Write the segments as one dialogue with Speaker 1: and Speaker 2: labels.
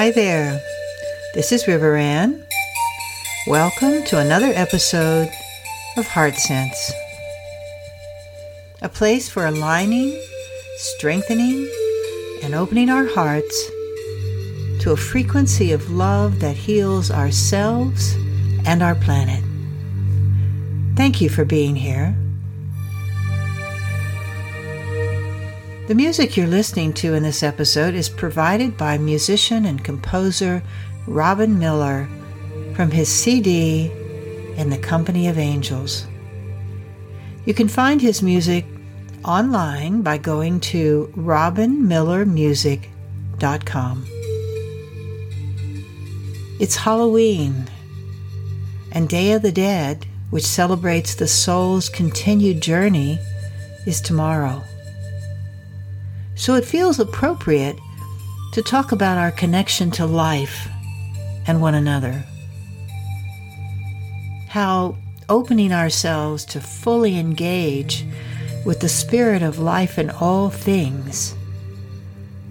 Speaker 1: Hi there. This is River Ann. Welcome to another episode of Heart Sense. A place for aligning, strengthening, and opening our hearts to a frequency of love that heals ourselves and our planet. Thank you for being here. The music you're listening to in this episode is provided by musician and composer Robin Miller from his CD In the Company of Angels. You can find his music online by going to robinmillermusic.com. It's Halloween and Day of the Dead, which celebrates the soul's continued journey, is tomorrow. So it feels appropriate to talk about our connection to life and one another. How opening ourselves to fully engage with the spirit of life in all things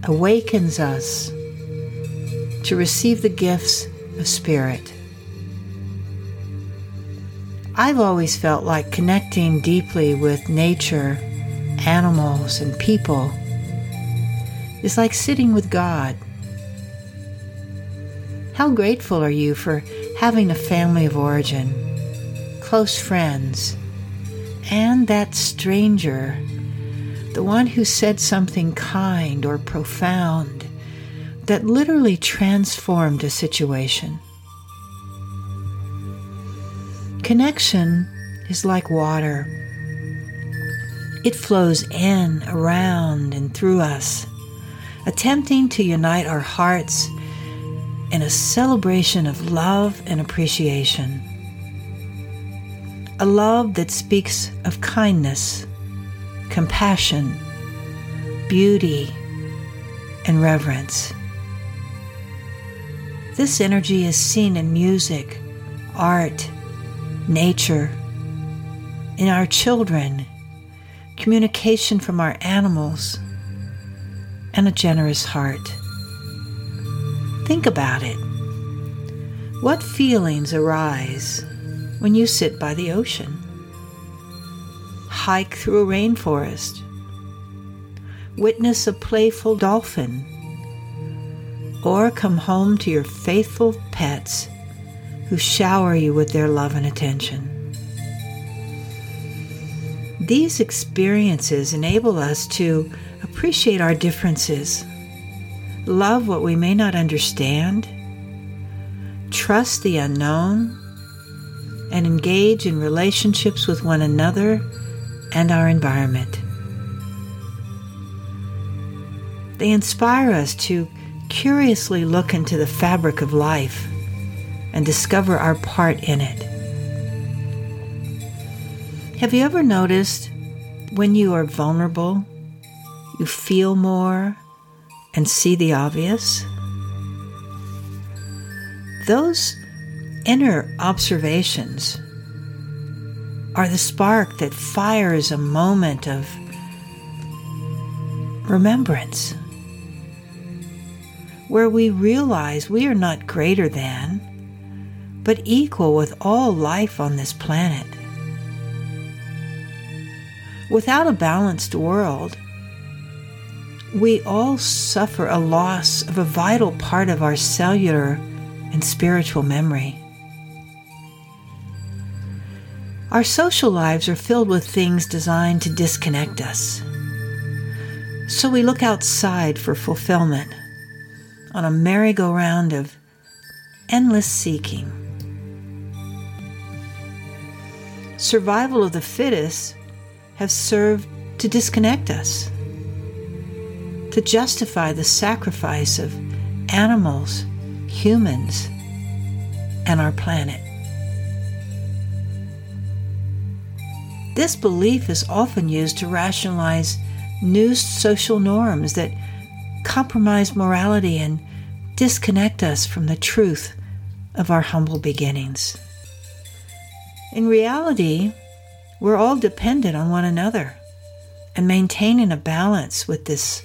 Speaker 1: awakens us to receive the gifts of spirit. I've always felt like connecting deeply with nature, animals, and people is like sitting with God. How grateful are you for having a family of origin, close friends, and that stranger, the one who said something kind or profound that literally transformed a situation? Connection is like water. It flows in, around, and through us attempting to unite our hearts in a celebration of love and appreciation. A love that speaks of kindness, compassion, beauty, and reverence. This energy is seen in music, art, nature, in our children, communication from our animals and a generous heart. Think about it. What feelings arise when you sit by the ocean? Hike through a rainforest? Witness a playful dolphin? Or come home to your faithful pets who shower you with their love and attention? These experiences enable us to appreciate our differences, love what we may not understand, trust the unknown, and engage in relationships with one another and our environment. They inspire us to curiously look into the fabric of life and discover our part in it. Have you ever noticed when you are vulnerable you feel more and see the obvious. Those inner observations are the spark that fires a moment of remembrance where we realize we are not greater than, but equal with all life on this planet. Without a balanced world, we all suffer a loss of a vital part of our cellular and spiritual memory. Our social lives are filled with things designed to disconnect us. So we look outside for fulfillment on a merry-go-round of endless seeking. Survival of the fittest have served to disconnect us to justify the sacrifice of animals, humans, and our planet. This belief is often used to rationalize new social norms that compromise morality and disconnect us from the truth of our humble beginnings. In reality, we're all dependent on one another and maintaining a balance with this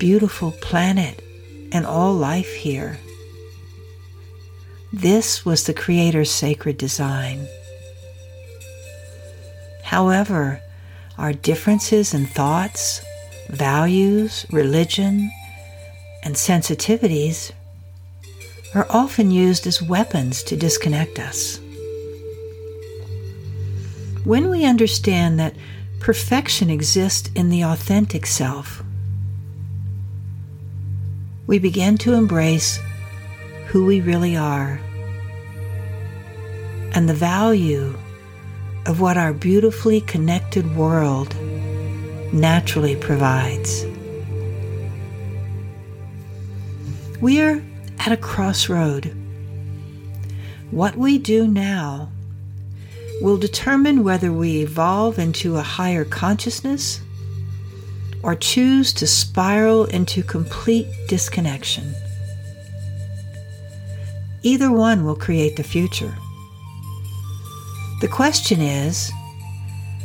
Speaker 1: beautiful planet and all life here. This was the Creator's sacred design. However, our differences in thoughts, values, religion, and sensitivities are often used as weapons to disconnect us. When we understand that perfection exists in the authentic self, we begin to embrace who we really are and the value of what our beautifully connected world naturally provides. We are at a crossroad. What we do now will determine whether we evolve into a higher consciousness or choose to spiral into complete disconnection. Either one will create the future. The question is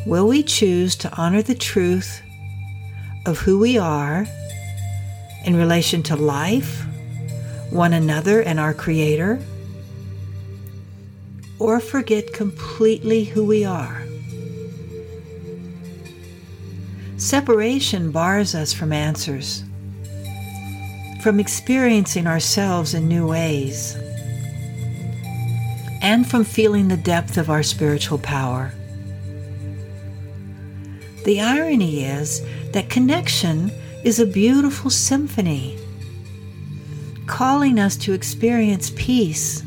Speaker 1: will we choose to honor the truth of who we are in relation to life, one another, and our Creator? Or forget completely who we are? Separation bars us from answers, from experiencing ourselves in new ways and from feeling the depth of our spiritual power. The irony is that connection is a beautiful symphony, calling us to experience peace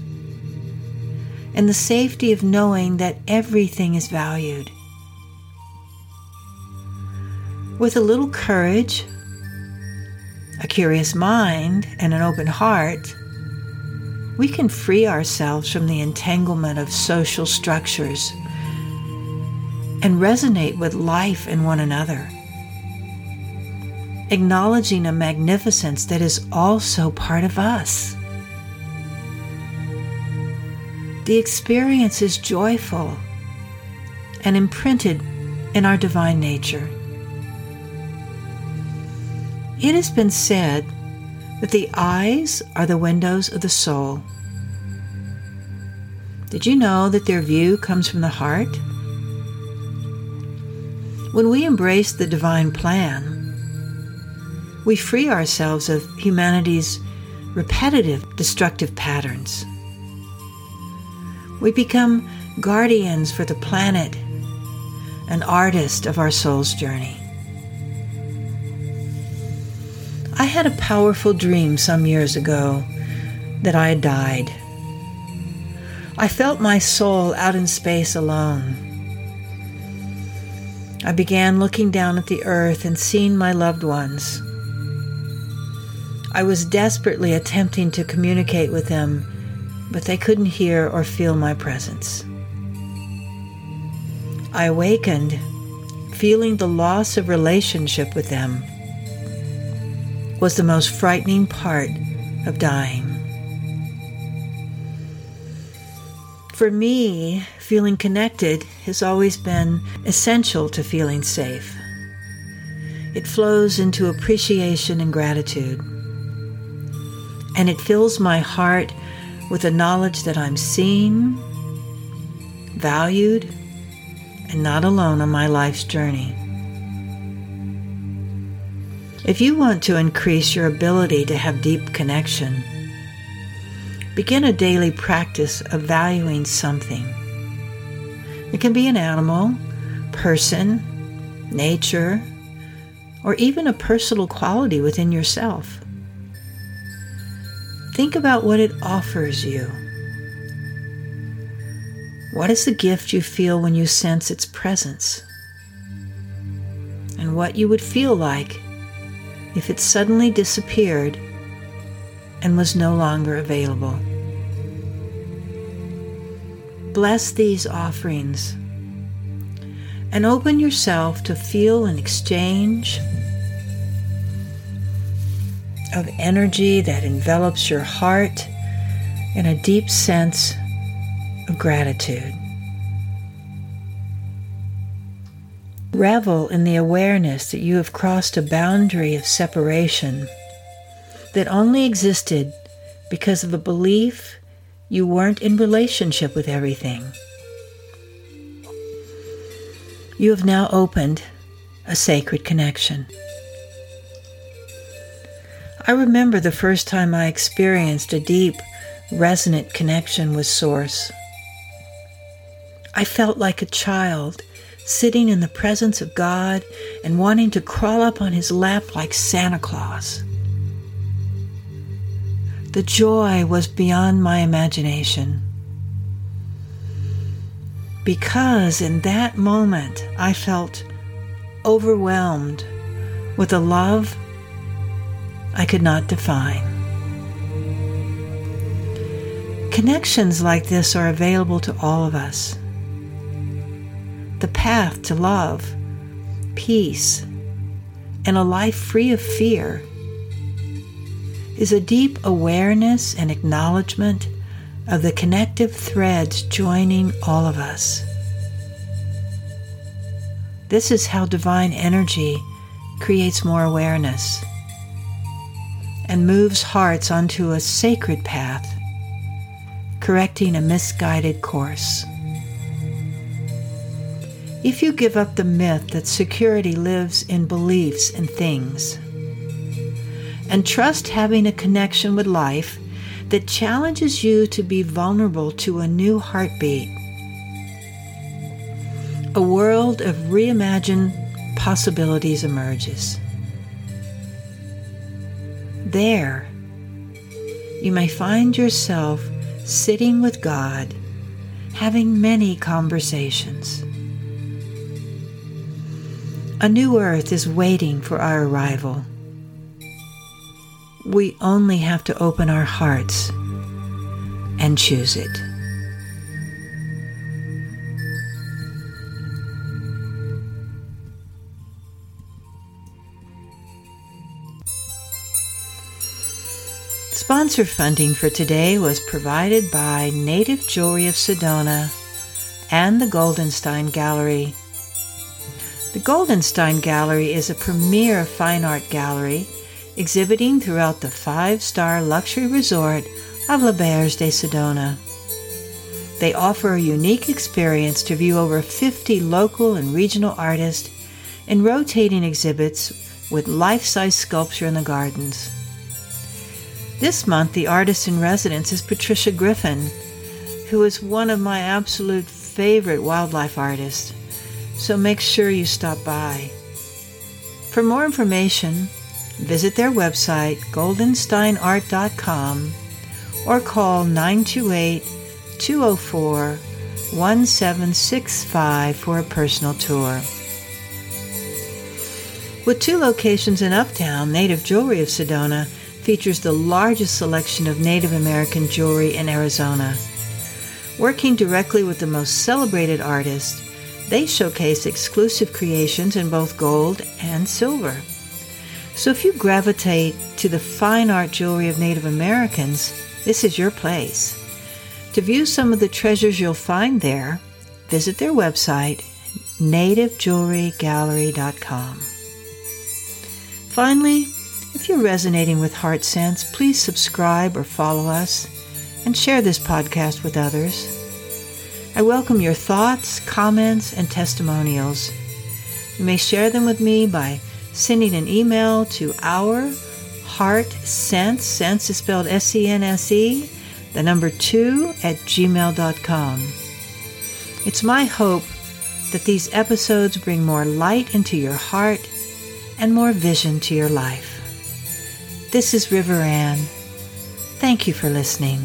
Speaker 1: and the safety of knowing that everything is valued. With a little courage, a curious mind, and an open heart, we can free ourselves from the entanglement of social structures and resonate with life and one another, acknowledging a magnificence that is also part of us. The experience is joyful and imprinted in our divine nature. It has been said that the eyes are the windows of the soul. Did you know that their view comes from the heart? When we embrace the divine plan, we free ourselves of humanity's repetitive destructive patterns. We become guardians for the planet and artists of our soul's journey. Had a powerful dream some years ago that I had died. I felt my soul out in space alone. I began looking down at the earth and seeing my loved ones. I was desperately attempting to communicate with them, but they couldn't hear or feel my presence. I awakened feeling the loss of relationship with them was the most frightening part of dying. For me, feeling connected has always been essential to feeling safe. It flows into appreciation and gratitude. And it fills my heart with the knowledge that I'm seen, valued, and not alone on my life's journey. If you want to increase your ability to have deep connection, begin a daily practice of valuing something. It can be an animal, person, nature, or even a personal quality within yourself. Think about what it offers you. What is the gift you feel when you sense its presence? And what you would feel like if it suddenly disappeared and was no longer available. Bless these offerings and open yourself to feel an exchange of energy that envelops your heart in a deep sense of gratitude. Revel in the awareness that you have crossed a boundary of separation that only existed because of a belief you weren't in relationship with everything. You have now opened a sacred connection. I remember the first time I experienced a deep, resonant connection with Source. I felt like a child sitting in the presence of God and wanting to crawl up on his lap like Santa Claus. The joy was beyond my imagination. Because in that moment I felt overwhelmed with a love I could not define. Connections like this are available to all of us the path to love, peace, and a life free of fear is a deep awareness and acknowledgement of the connective threads joining all of us. This is how divine energy creates more awareness and moves hearts onto a sacred path, correcting a misguided course. If you give up the myth that security lives in beliefs and things, and trust having a connection with life that challenges you to be vulnerable to a new heartbeat, a world of reimagined possibilities emerges. There, you may find yourself sitting with God, having many conversations a new earth is waiting for our arrival. We only have to open our hearts and choose it. Sponsor funding for today was provided by Native Jewelry of Sedona and the Goldenstein Gallery the Goldenstein Gallery is a premier fine art gallery exhibiting throughout the five star luxury resort of L'Auberge de Sedona. They offer a unique experience to view over 50 local and regional artists in rotating exhibits with life size sculpture in the gardens. This month, the artist in residence is Patricia Griffin, who is one of my absolute favorite wildlife artists so make sure you stop by. For more information, visit their website, goldensteinart.com, or call 928 204 1765 for a personal tour. With two locations in Uptown, Native Jewelry of Sedona features the largest selection of Native American jewelry in Arizona. Working directly with the most celebrated artists, they showcase exclusive creations in both gold and silver. So if you gravitate to the fine art jewelry of Native Americans, this is your place. To view some of the treasures you'll find there, visit their website, nativejewelrygallery.com. Finally, if you're resonating with Heart Sense, please subscribe or follow us and share this podcast with others. I welcome your thoughts, comments, and testimonials. You may share them with me by sending an email to our heart sense, sense is spelled S E N S E, the number two at gmail.com. It's my hope that these episodes bring more light into your heart and more vision to your life. This is River Ann. Thank you for listening.